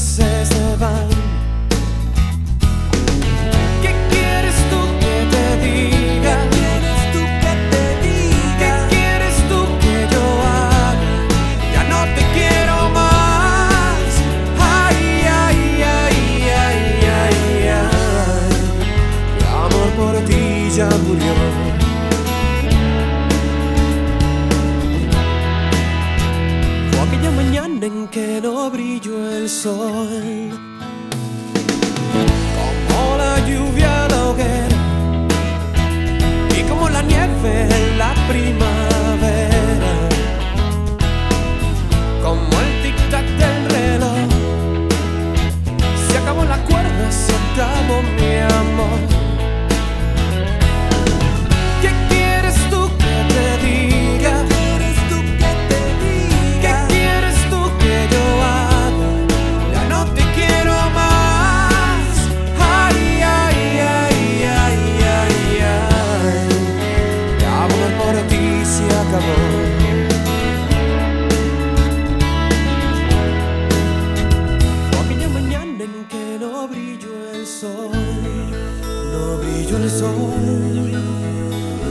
says aunque no brilló el sol.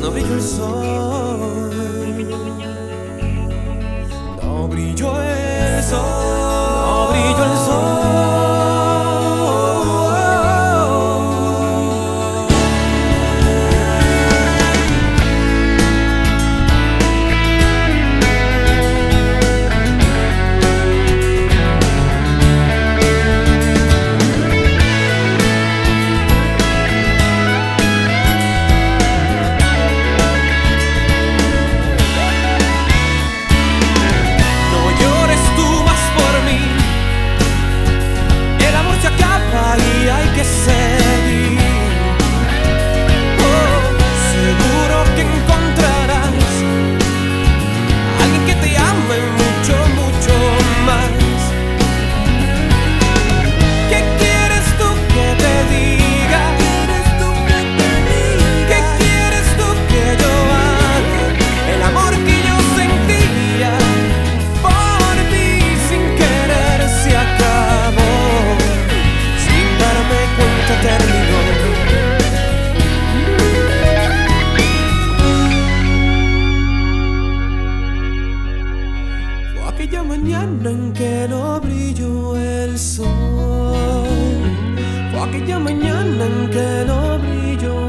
no brilló el sol, no brilló el sol. aquella mañana en que no brilló el sol. Fue aquella mañana en que no brilló